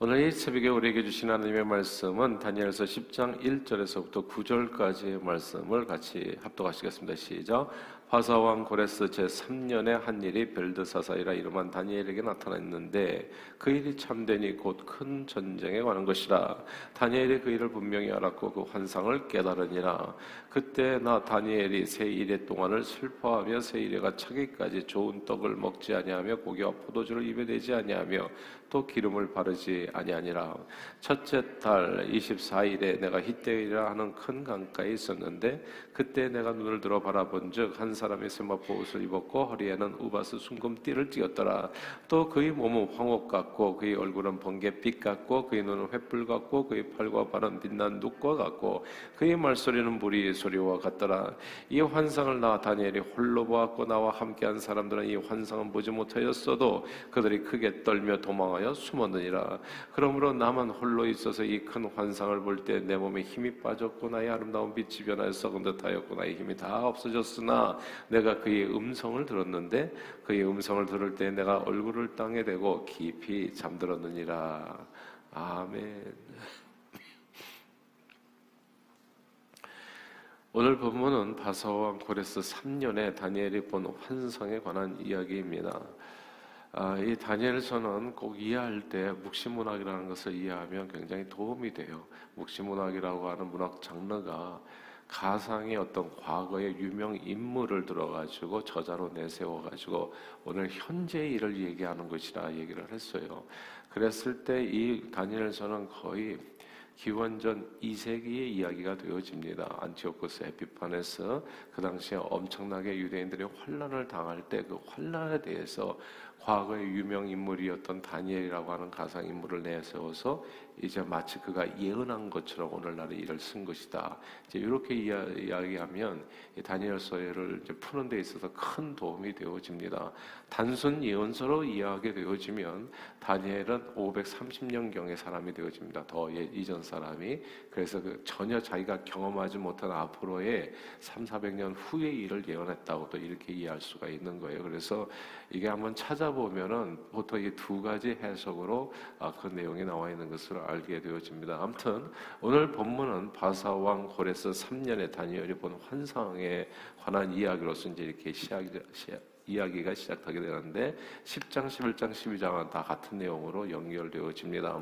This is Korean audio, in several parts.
오늘 이 새벽에 우리에게 주신 하나님의 말씀은 다니엘서 10장 1절에서부터 9절까지의 말씀을 같이 합독하시겠습니다. 시작. 화사왕 고레스 제3년에 한 일이 벨드사사이라 이름한 다니엘에게 나타났는데 그 일이 참되니 곧 큰 전쟁에 관한 것이라 다니엘이 그 일을 분명히 알았고 그 환상을 깨달으니라 그때 나 다니엘이 세 일의 동안을 슬퍼하며 세 일에가 차기까지 좋은 떡을 먹지 아니하며 고기와 포도주를 입에 대지 아니하며 또 기름을 바르지 아니하니라. 첫째 달 24일에 내가 히데이라 하는 큰 강가에 있었는데 그때 내가 눈을 들어 바라본즉 한 사람이 세마포 옷을 입었고 허리에는 우바스 순금띠를 띄었더라. 또 그의 몸은 황옥 같고 그의 얼굴은 번개빛 같고 그의 눈은 횃불 같고 그의 팔과 발은 빛난 눕과 같고 그의 말소리는 무리의 소리와 같더라. 이 환상을 나 다니엘이 홀로 보았고 나와 함께한 사람들은 이 환상은 보지 못하였어도 그들이 크게 떨며 도망하 당하여 숨었느니라. 그러므로 나만 홀로 있어서 이 큰 환상을 볼 때 내 몸에 힘이 빠졌고 나의 아름다운 빛이 변하여 썩은 듯하였고 나의 힘이 다 없어졌으나 내가 그의 음성을 들었는데 그의 음성을 들을 때 내가 얼굴을 땅에 대고 깊이 잠들었느니라. 아멘. 오늘 본문은 바사왕 고레스 3년에 다니엘이 본 환상에 관한 이야기입니다. 아, 이 다니엘서는 꼭 이해할 때 묵시문학이라는 것을 이해하면 굉장히 도움이 돼요. 묵시문학이라고 하는 문학 장르가 가상의 어떤 과거의 유명 인물을 들어가지고 저자로 내세워가지고 오늘 현재의 일을 얘기하는 것이라 얘기를 했어요. 그랬을 때 이 다니엘서는 거의 기원전 2세기의 이야기가 되어집니다. 안티오코스 에피파네스 그 당시에 엄청나게 유대인들이 환란을 당할 때 그 환란에 대해서 과거의 유명 인물이었던 다니엘이라고 하는 가상 인물을 내세워서 이제 마치 그가 예언한 것처럼 오늘날의 일을 쓴 것이다. 이제 이렇게 이야기하면 다니엘서를 이제 푸는 데 있어서 큰 도움이 되어집니다. 단순 예언서로 이해하게 되어지면 다니엘은 530년 경의 사람이 되어집니다. 더 예, 이전 사람이 그래서 그 전혀 자기가 경험하지 못한 앞으로의 3, 400년 후의 일을 예언했다고 또 이렇게 이해할 수가 있는 거예요. 그래서 이게 한번 찾아보면은 보통 이 두 가지 해석으로 아, 그 내용이 나와 있는 것을 알게 되어집니다. 아무튼 오늘 본문은 바사 왕 고레스 3년에 다니엘이 본 환상에 관한 이야기로서 이제 이렇게 시작, 시작 이야기가 시작하게 되는데 10장, 11장, 12장은 다 같은 내용으로 연결되어집니다.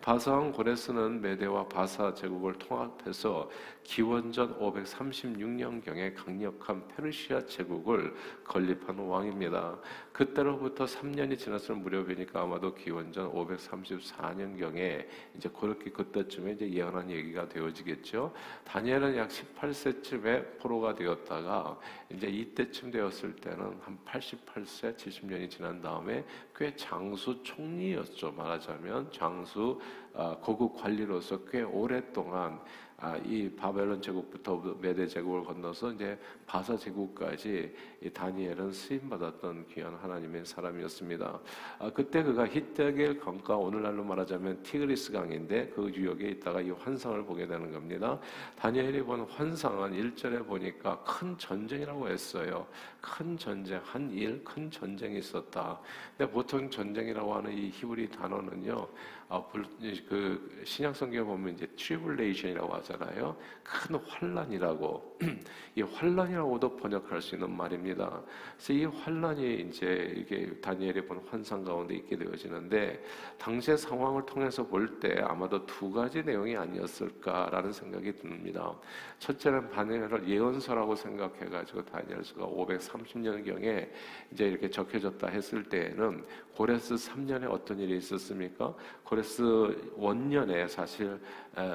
바사왕 고레스는 메대와 바사 제국을 통합해서 기원전 536년경에 강력한 페르시아 제국을 건립한 왕입니다. 그때로부터 3년이 지났을 무렵이니까 아마도 기원전 534년경에 이제 그렇게 그때쯤에 이제 예언한 얘기가 되어지겠죠. 다니엘은 약 18세쯤에 포로가 되었다가 이제 이때쯤 되었을 때는 한 88세, 70년이 지난 다음에 꽤 장수 총리였죠. 말하자면 장수 아, 고급 관리로서 꽤 오랫동안 아, 이 바벨론 제국부터 메대 제국을 건너서 이제 바사 제국까지 이 다니엘은 쓰임 받았던 귀한 하나님의 사람이었습니다. 아, 그때 그가 히데겔 강가 오늘날로 말하자면 티그리스 강인데 그 유역에 있다가 이 환상을 보게 되는 겁니다. 다니엘이 본 환상은 1절에 보니까 큰 전쟁이라고 했어요. 큰 전쟁, 한 일, 큰 전쟁이 있었다. 근데 보통 전쟁이라고 하는 이 히브리 단어는요, 아, 그 신약 성경에 보면 이제 tribulation이라고 하잖아요. 큰 환란이라고 이 환란이라고도 번역할 수 있는 말입니다. 그래서 이 환란이 이제 이게 다니엘이 본 환상 가운데 있게 되어지는데 당시의 상황을 통해서 볼 때 아마도 두 가지 내용이 아니었을까라는 생각이 듭니다. 첫째는 다니엘을 예언서라고 생각해가지고 다니엘서가 530년 경에 이제 이렇게 적혀졌다 했을 때에는 고레스 3년에 어떤 일이 있었습니까? 고레스 원년에 사실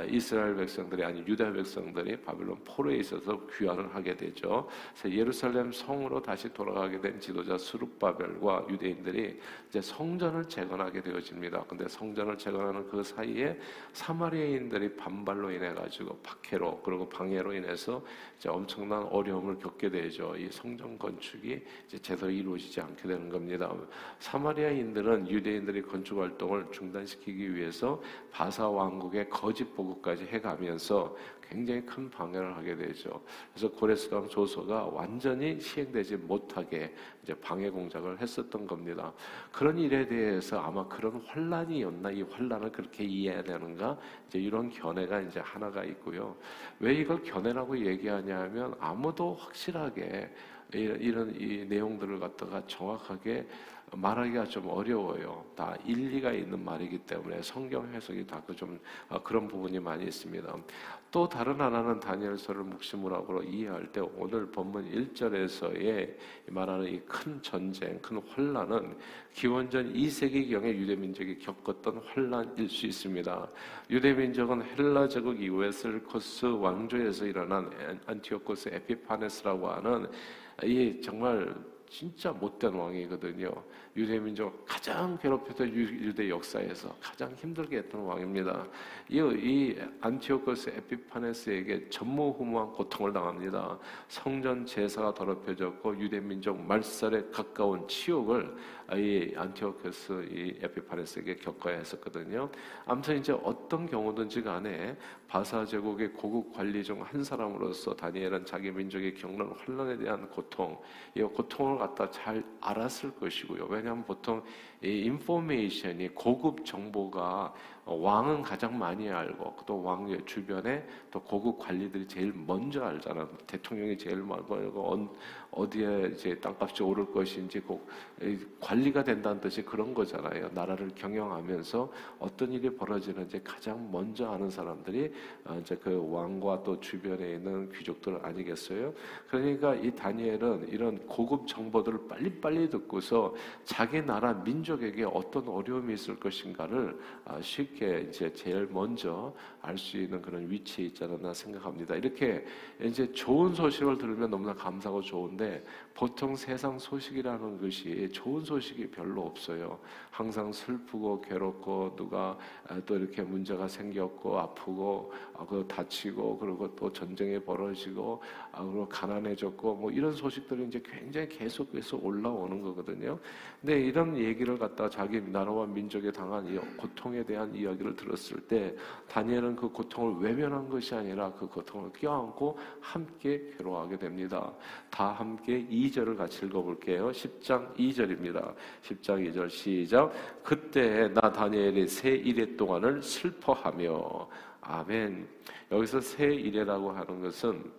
이스라엘 백성들이 아니 유다 백성들이 바빌론 포로에 있어서 귀환을 하게 되죠. 그래서 예루살렘 성으로 다시 돌아가게 된 지도자 수룹바벨과 유대인들이 이제 성전을 재건하게 되어집니다. 근데 성전을 재건하는 그 사이에 사마리아인들이 반발로 인해 가지고 박해로 그리고 방해로 인해서 이제 엄청난 어려움을 겪게 되죠. 이 성전 건축이 이제 제대로 이루어지지 않게 되는 겁니다. 사마리아인들은 유대인들이 건축 활동을 중단시키기 위해서 바사 왕국의 거짓 보고까지 해가면서 굉장히 큰 방해를 하게 되죠. 그래서 고레스강 조서가 완전히 시행되지 못하게 이제 방해 공작을 했었던 겁니다. 그런 일에 대해서 아마 그런 환란이었나 이 환란을 그렇게 이해해야 되는가 이제 이런 견해가 이제 하나가 있고요. 왜 이걸 견해라고 얘기하냐면 아무도 확실하게 이런 이 내용들을 갖다가 정확하게 말하기가 좀 어려워요. 다 일리가 있는 말이기 때문에 성경 해석이 다좀 그 어, 그런 부분이 많이 있습니다. 또 다른 하나는 다니엘서를 묵시문학으로 이해할 때 오늘 본문 1절에서의 말하는 이 큰 전쟁, 큰 환란은 기원전 2세기경에 유대 민족이 겪었던 환란일 수 있습니다. 유대 민족은 헬라 제국 이후에 셀류코스 왕조에서 일어난 안티오코스 에피파네스라고 하는 이 정말 진짜 못된 왕이거든요. 유대 민족 가장 괴롭혔던 유대 역사에서 가장 힘들게 했던 왕입니다. 이, 이 안티오코스 에피파네스에게 전무후무한 고통을 당합니다. 성전 제사가 더럽혀졌고 유대 민족 말살에 가까운 치욕을 이 안티오코스 이 에피파네스에게 겪어야 했었거든요. 아무튼 이제 어떤 경우든지 간에 바사 제국의 고급 관리 중 한 사람으로서 다니엘은 자기 민족이 겪는 혼란에 대한 고통, 이 고통을 갖다 잘 알았을 것이고요. 왜냐하면 보통 이 인포메이션이 고급 정보가 왕은 가장 많이 알고 또 왕의 주변에 또 고급 관리들이 제일 먼저 알잖아. 대통령이 제일 먼저 알고 어디에 이제 땅값이 오를 것인지 꼭 관리가 된다는 뜻이 그런 거잖아요. 나라를 경영하면서 어떤 일이 벌어지는지 가장 먼저 아는 사람들이 어, 이제 그 왕과 또 주변에 있는 귀족들 아니겠어요? 그러니까 이 다니엘은 이런 고급 정보들을 빨리빨리 듣고서 자기 나라 민족에게 어떤 어려움이 있을 것인가를 아, 쉽게 이제 제일 먼저 알 수 있는 그런 위치에 있지 않나 생각합니다. 이렇게 이제 좋은 소식을 들으면 너무나 감사하고 좋은데 보통 세상 소식이라는 것이 좋은 소식이 별로 없어요. 항상 슬프고 괴롭고 누가 아, 또 이렇게 문제가 생겼고 아프고 아, 그 다치고 그리고 또 전쟁이 벌어지고 아, 그리고 가난해졌고 뭐 이런 소식들이 이제 굉장히 계속해서 올라오는 거거든요. 근데 이런 얘기를 갖다 자기 나라와 민족에 당한 이 고통에 대한 이야기를 들었을 때 다니엘은 그 고통을 외면한 것이 아니라 그 고통을 껴안고 함께 괴로워하게 됩니다. 다 함께 2절을 같이 읽어볼게요. 10장 2절입니다. 10장 2절 시작. 그때 나 다니엘이 새 일해 동안을 슬퍼하며 아멘. 여기서 새 일해라고 하는 것은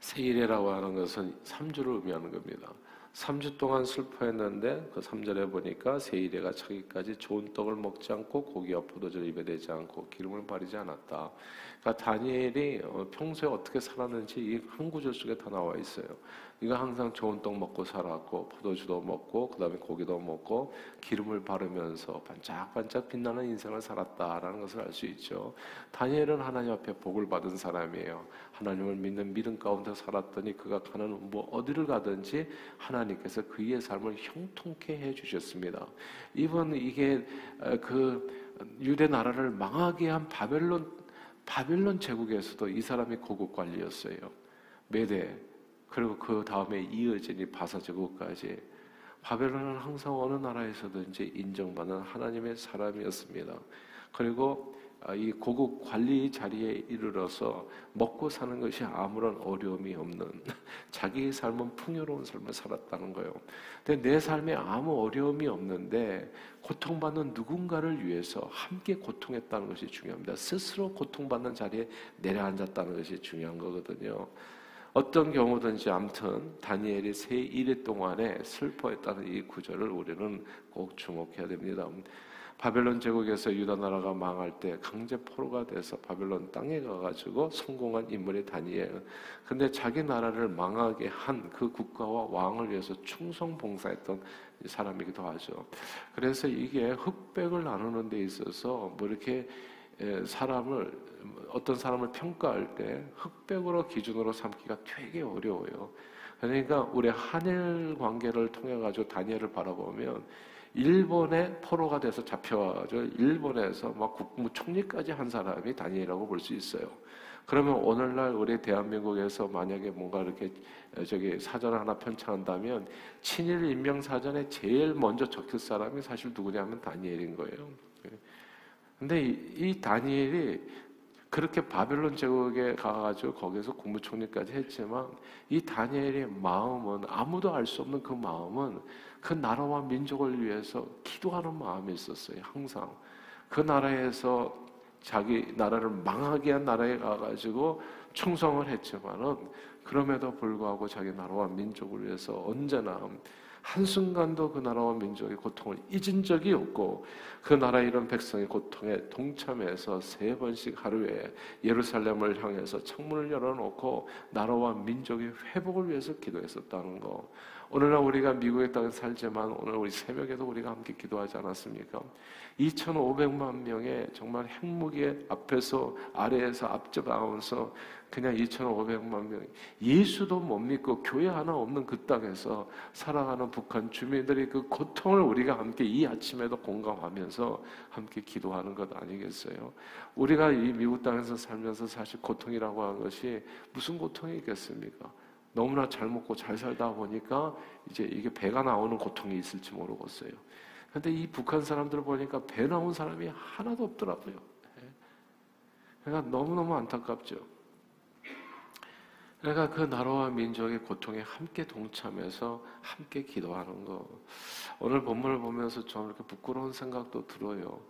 새 일해라고 하는 것은 3주를 의미하는 겁니다. 3주 동안 슬퍼했는데 그 3절에 보니까 세일에가 차기까지 좋은 떡을 먹지 않고 고기와 포도주를 입에 대지 않고 기름을 바르지 않았다. 그러니까 다니엘이 어, 평소에 어떻게 살았는지 이 한 구절 속에 다 나와 있어요. 네가 항상 좋은 떡 먹고 살았고 포도주도 먹고 그다음에 고기도 먹고 기름을 바르면서 반짝반짝 빛나는 인생을 살았다라는 것을 알 수 있죠. 다니엘은 하나님 앞에 복을 받은 사람이에요. 하나님을 믿는 믿음 가운데 살았더니 그가 가는 뭐 어디를 가든지 하나님께서 그의 삶을 형통케 해 주셨습니다. 이번 이게 그 유대 나라를 망하게 한 바벨론 바벨론 제국에서도 이 사람이 고급 관리였어요. 메대 그리고 그 다음에 이어진 이 바사 제국까지 바벨론은 항상 어느 나라에서든지 인정받는 하나님의 사람이었습니다. 그리고 아, 이 고급 관리 자리에 이르러서 먹고 사는 것이 아무런 어려움이 없는 자기의 삶은 풍요로운 삶을 살았다는 거예요. 근데 내 삶에 아무 어려움이 없는데 고통받는 누군가를 위해서 함께 고통했다는 것이 중요합니다. 스스로 고통받는 자리에 내려앉았다는 것이 중요한 거거든요. 어떤 경우든지 아무튼 다니엘이 세 일해 동안에 슬퍼했다는 이 구절을 우리는 꼭 주목해야 됩니다. 바벨론 제국에서 유다 나라가 망할 때 강제 포로가 돼서 바벨론 땅에 가가지고 성공한 인물이 다니엘. 근데 자기 나라를 망하게 한 그 국가와 왕을 위해서 충성 봉사했던 사람이기도 하죠. 그래서 이게 흑백을 나누는 데 있어서 뭐 이렇게 사람을 어떤 사람을 평가할 때 흑백으로 기준으로 삼기가 되게 어려워요. 그러니까 우리 한일 관계를 통해 가지고 다니엘을 바라보면 일본의 포로가 돼서 잡혀가지고 일본에서 막 국무총리까지 한 사람이 다니엘이라고 볼 수 있어요. 그러면 오늘날 우리 대한민국에서 만약에 뭔가 이렇게 저기 사전을 하나 편찬한다면 친일 임명 사전에 제일 먼저 적힐 사람이 사실 누구냐면 다니엘인 거예요. 근데 이, 이 다니엘이 그렇게 바벨론 제국에 가가지고 거기서 국무총리까지 했지만 이 다니엘의 마음은 아무도 알 수 없는 그 마음은 그 나라와 민족을 위해서 기도하는 마음이 있었어요. 항상 그 나라에서 자기 나라를 망하게 한 나라에 가가지고 충성을 했지만은 그럼에도 불구하고 자기 나라와 민족을 위해서 언제나 한순간도 그 나라와 민족의 고통을 잊은 적이 없고 그 나라 이런 백성의 고통에 동참해서 세 번씩 하루에 예루살렘을 향해서 창문을 열어놓고 나라와 민족의 회복을 위해서 기도했었다는 거. 오늘날 우리가 미국의 땅에 살지만 오늘 우리 새벽에도 우리가 함께 기도하지 않았습니까? 2,500만 명의 정말 핵무기 앞에서 아래에서 앞져가면서 그냥 2,500만 명 예수도 못 믿고 교회 하나 없는 그 땅에서 살아가는 북한 주민들의 그 고통을 우리가 함께 이 아침에도 공감하면서 함께 기도하는 것 아니겠어요? 우리가 이 미국 땅에서 살면서 사실 고통이라고 하는 것이 무슨 고통이 있겠습니까? 너무나 잘 먹고 잘 살다 보니까 이제 이게 배가 나오는 고통이 있을지 모르겠어요. 근데 이 북한 사람들 보니까 배 나온 사람이 하나도 없더라고요. 예. 그러니까 너무너무 안타깝죠. 그러니까 그 나라와 민족의 고통에 함께 동참해서 함께 기도하는 거. 오늘 본문을 보면서 좀 이렇게 부끄러운 생각도 들어요.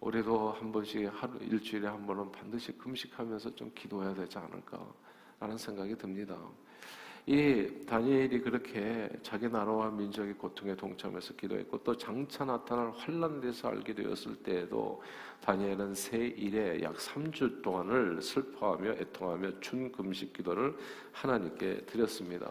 올해도 한 번씩 하루 일주일에 한 번은 반드시 금식하면서 좀 기도해야 되지 않을까라는 생각이 듭니다. 이 다니엘이 그렇게 자기 나라와 민족의 고통에 동참해서 기도했고 또 장차 나타날 환란에 대해서 알게 되었을 때에도 다니엘은 새 일에 약 3주 동안을 슬퍼하며 애통하며 춘금식 기도를 하나님께 드렸습니다.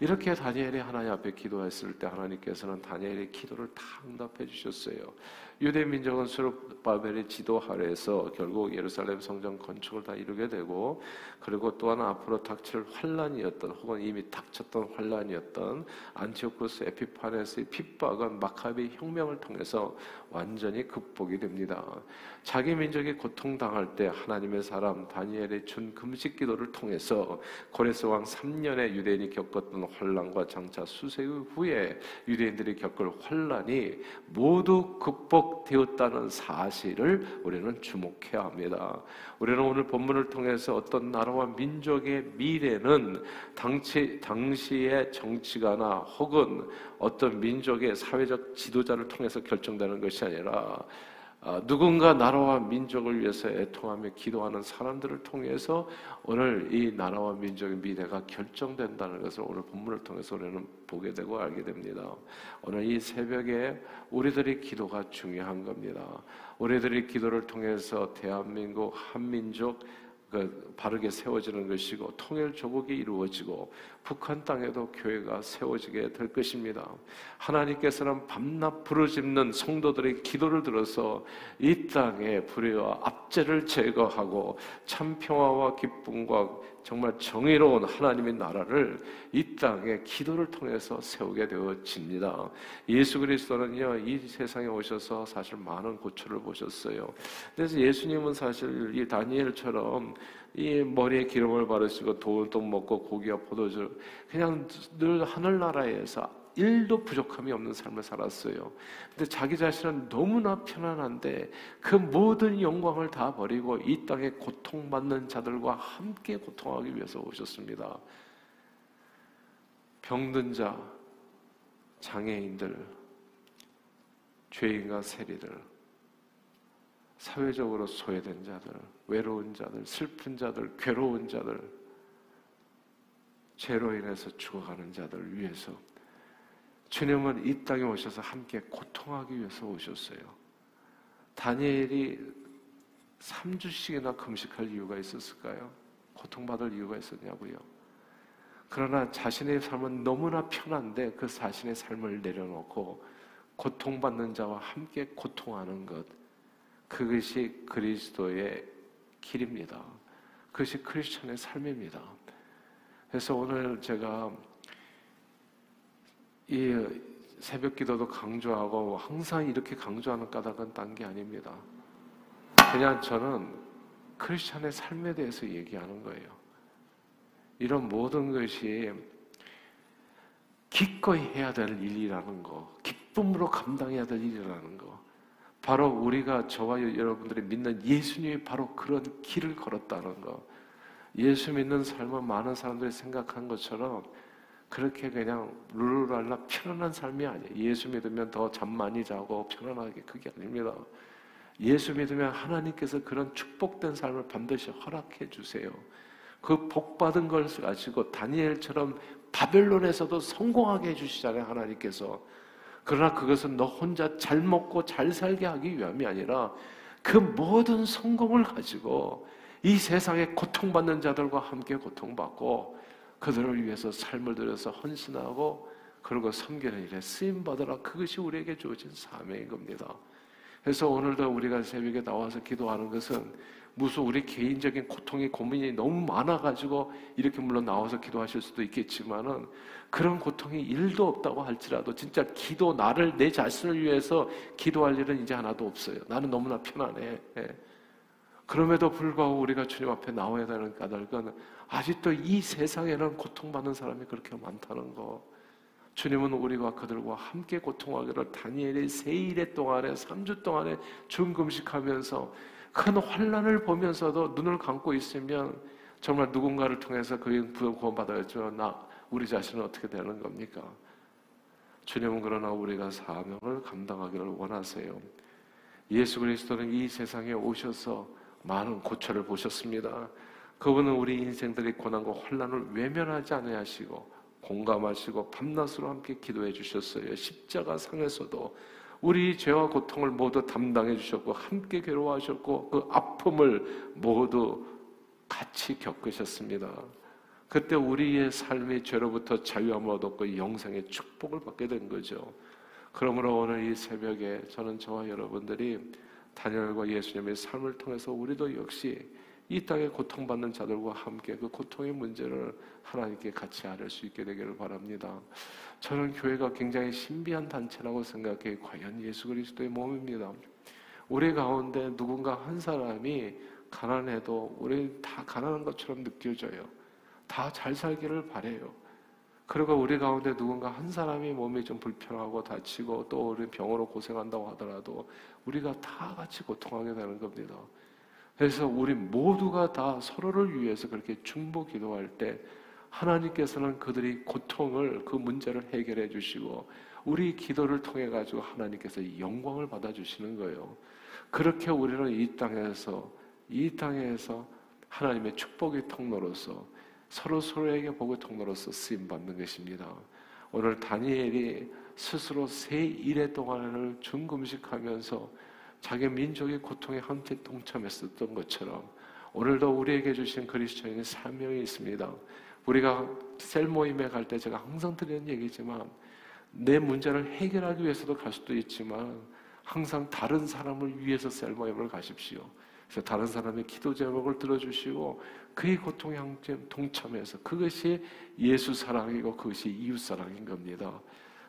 이렇게 다니엘이 하나님 앞에 기도했을 때 하나님께서는 다니엘의 기도를 다 응답해 주셨어요. 유대 민족은 수르바벨의 지도 아래에서 결국 예루살렘 성전 건축을 다 이루게 되고 그리고 또 하나 앞으로 닥칠 환란이었던 혹은 이미 닥쳤던 환란이었던 안티오쿠스 에피파네스의 핍박은 마카비 혁명을 통해서 완전히 극복이 됩니다. 자기 민족이 고통당할 때 하나님의 사람 다니엘의 준 금식 기도를 통해서 고레스 왕 3년에 유대인이 겪었던 환란과 장차 수 세기 후에 유대인들이 겪을 환란이 모두 극복 되었다는 사실을 우리는 주목해야 합니다. 우리는 오늘 본문을 통해서 어떤 나라와 민족의 미래는 당시 당시의 정치가나 혹은 어떤 민족의 사회적 지도자를 통해서 결정되는 것이 아니라 아, 누군가 나라와 민족을 위해서 애통하며 기도하는 사람들을 통해서 오늘 이 나라와 민족의 미래가 결정된다는 것을 오늘 본문을 통해서 우리는 보게 되고 알게 됩니다. 오늘 이 새벽에 우리들의 기도가 중요한 겁니다. 우리들의 기도를 통해서 대한민국 한민족 그 바르게 세워지는 것이고 통일 조국이 이루어지고 북한 땅에도 교회가 세워지게 될 것입니다. 하나님께서는 밤낮 부르짖는 성도들의 기도를 들어서 이 땅에 불의와 압제를 제거하고 참 평화와 기쁨과 정말 정의로운 하나님의 나라를 이 땅에 기도를 통해서 세우게 되어집니다. 예수 그리스도는요 이 세상에 오셔서 사실 많은 고초를 보셨어요. 그래서 예수님은 사실 이 다니엘처럼 이 머리에 기름을 바르시고 돌도 먹고 고기와 포도주 그냥 늘 하늘나라에서 일도 부족함이 없는 삶을 살았어요. 근데 자기 자신은 너무나 편안한데 그 모든 영광을 다 버리고 이 땅에 고통받는 자들과 함께 고통하기 위해서 오셨습니다. 병든 자, 장애인들, 죄인과 세리들, 사회적으로 소외된 자들, 외로운 자들, 슬픈 자들, 괴로운 자들, 죄로 인해서 죽어가는 자들 위해서 주님은 이 땅에 오셔서 함께 고통하기 위해서 오셨어요. 다니엘이 3주씩이나 금식할 이유가 있었을까요? 고통받을 이유가 있었냐고요. 그러나 자신의 삶은 너무나 편한데 그 자신의 삶을 내려놓고 고통받는 자와 함께 고통하는 것. 그것이 그리스도의 길입니다. 그것이 크리스천의 삶입니다. 그래서 오늘 제가 이 새벽 기도도 강조하고 항상 이렇게 강조하는 까닭은 딴 게 아닙니다. 그냥 저는 크리스천의 삶에 대해서 얘기하는 거예요. 이런 모든 것이 기꺼이 해야 될 일이라는 거, 기쁨으로 감당해야 될 일이라는 거, 바로 우리가 저와 여러분들이 믿는 예수님이 바로 그런 길을 걸었다는 거. 예수 믿는 삶은 많은 사람들이 생각한 것처럼 그렇게 그냥 룰루랄라 편안한 삶이 아니에요. 예수 믿으면 더 잠 많이 자고 편안하게 그게 아닙니다. 예수 믿으면 하나님께서 그런 축복된 삶을 반드시 허락해 주세요. 그 복받은 걸 가지고 다니엘처럼 바벨론에서도 성공하게 해주시잖아요, 하나님께서. 그러나 그것은 너 혼자 잘 먹고 잘 살게 하기 위함이 아니라 그 모든 성공을 가지고 이 세상에 고통받는 자들과 함께 고통받고 그들을 위해서 삶을 들여서 헌신하고 그리고 섬기는 일에 쓰임 받으라 그것이 우리에게 주어진 사명인 겁니다. 그래서 오늘도 우리가 새벽에 나와서 기도하는 것은 무슨 우리 개인적인 고통이 고민이 너무 많아가지고 이렇게 물론 나와서 기도하실 수도 있겠지만은 그런 고통이 일도 없다고 할지라도 진짜 기도 나를 내 자신을 위해서 기도할 일은 이제 하나도 없어요. 나는 너무나 편안해. 예. 그럼에도 불구하고 우리가 주님 앞에 나와야 되는 까닭은 아직도 이 세상에는 고통받는 사람이 그렇게 많다는 거. 주님은 우리와 그들과 함께 고통하기를 다니엘이 세 일의 동안에 3주 동안에 중금식하면서 큰 환란을 보면서도 눈을 감고 있으면 정말 누군가를 통해서 그 구원받아야죠. 나 우리 자신은 어떻게 되는 겁니까? 주님은 그러나 우리가 사명을 감당하기를 원하세요. 예수 그리스도는 이 세상에 오셔서 많은 고초를 보셨습니다. 그분은 우리 인생들의 고난과 환란을 외면하지 않으시고 공감하시고 밤낮으로 함께 기도해 주셨어요. 십자가 상에서도 우리 죄와 고통을 모두 담당해 주셨고 함께 괴로워하셨고 그 아픔을 모두 같이 겪으셨습니다. 그때 우리의 삶이 죄로부터 자유함을 얻었고 영생의 축복을 받게 된 거죠. 그러므로 오늘 이 새벽에 저는 저와 여러분들이 다니엘과 예수님의 삶을 통해서 우리도 역시 이 땅에 고통받는 자들과 함께 그 고통의 문제를 하나님께 같이 아를 수 있게 되기를 바랍니다. 저는 교회가 굉장히 신비한 단체라고 생각해 과연 예수 그리스도의 몸입니다. 우리 가운데 누군가 한 사람이 가난해도 우리 다 가난한 것처럼 느껴져요. 다 잘 살기를 바래요. 그리고 우리 가운데 누군가 한 사람이 몸이 좀 불편하고 다치고 또 우리 병으로 고생한다고 하더라도 우리가 다 같이 고통하게 되는 겁니다. 그래서 우리 모두가 다 서로를 위해서 그렇게 중보 기도할 때 하나님께서는 그들이 고통을 그 문제를 해결해 주시고 우리 기도를 통해 가지고 하나님께서 영광을 받아 주시는 거예요. 그렇게 우리는 이 땅에서 이 땅에서 하나님의 축복의 통로로서 서로 서로에게 복의 통로로서 쓰임 받는 것입니다. 오늘 다니엘이 스스로 세 일의 동안을 중금식하면서 자기 민족의 고통에 함께 동참했었던 것처럼 오늘도 우리에게 주신 그리스도인의 사명이 있습니다. 우리가 셀 모임에 갈 때 제가 항상 드리는 얘기지만 내 문제를 해결하기 위해서도 갈 수도 있지만 항상 다른 사람을 위해서 셀 모임을 가십시오. 그래서 다른 사람의 기도 제목을 들어주시고 그의 고통에 함께 동참해서 그것이 예수 사랑이고 그것이 이웃 사랑인 겁니다.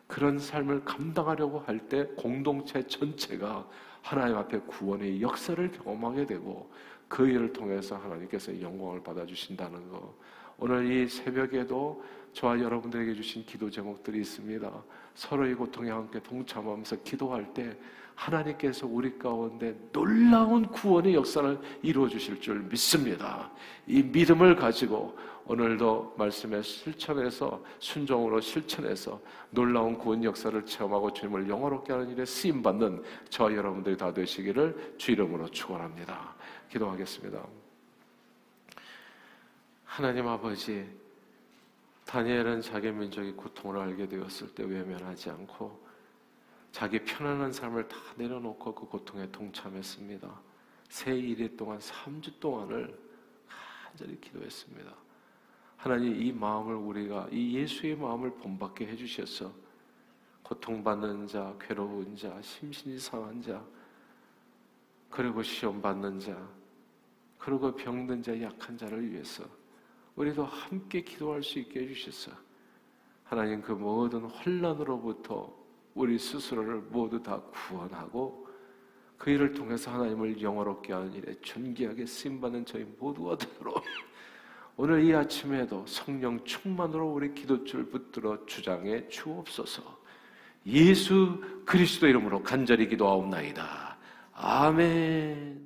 그런 삶을 감당하려고 할 때 공동체 전체가 하나님 앞에 구원의 역사를 경험하게 되고 그 일을 통해서 하나님께서 영광을 받아주신다는 것. 오늘 이 새벽에도 저와 여러분들에게 주신 기도 제목들이 있습니다. 서로의 고통에 함께 동참하면서 기도할 때 하나님께서 우리 가운데 놀라운 구원의 역사를 이루어 주실 줄 믿습니다. 이 믿음을 가지고 오늘도 말씀에 실천해서 순종으로 실천해서 놀라운 구원 역사를 체험하고 주님을 영화롭게 하는 일에 쓰임 받는 저와 여러분들이 다 되시기를 주 이름으로 축원합니다. 기도하겠습니다. 하나님 아버지, 다니엘은 자기 민족의 고통을 알게 되었을 때 외면하지 않고 자기 편안한 삶을 다 내려놓고 그 고통에 동참했습니다. 세 일일 동안 3주 동안을 간절히 기도했습니다. 하나님 이 마음을 우리가 이 예수의 마음을 본받게 해주셔서 고통받는 자, 괴로운 자, 심신이 상한 자, 그리고 시험 받는 자, 그리고 병든 자, 약한 자를 위해서 우리도 함께 기도할 수 있게 해주셔서 하나님 그 모든 혼란으로부터 우리 스스로를 모두 다 구원하고 그 일을 통해서 하나님을 영화롭게 하는 일에 존귀하게 쓰임받는 저희 모두가 되도록 오늘 이 아침에도 성령 충만으로 우리 기도줄 붙들어 주장해 주옵소서 예수 그리스도 이름으로 간절히 기도하옵나이다. 아멘.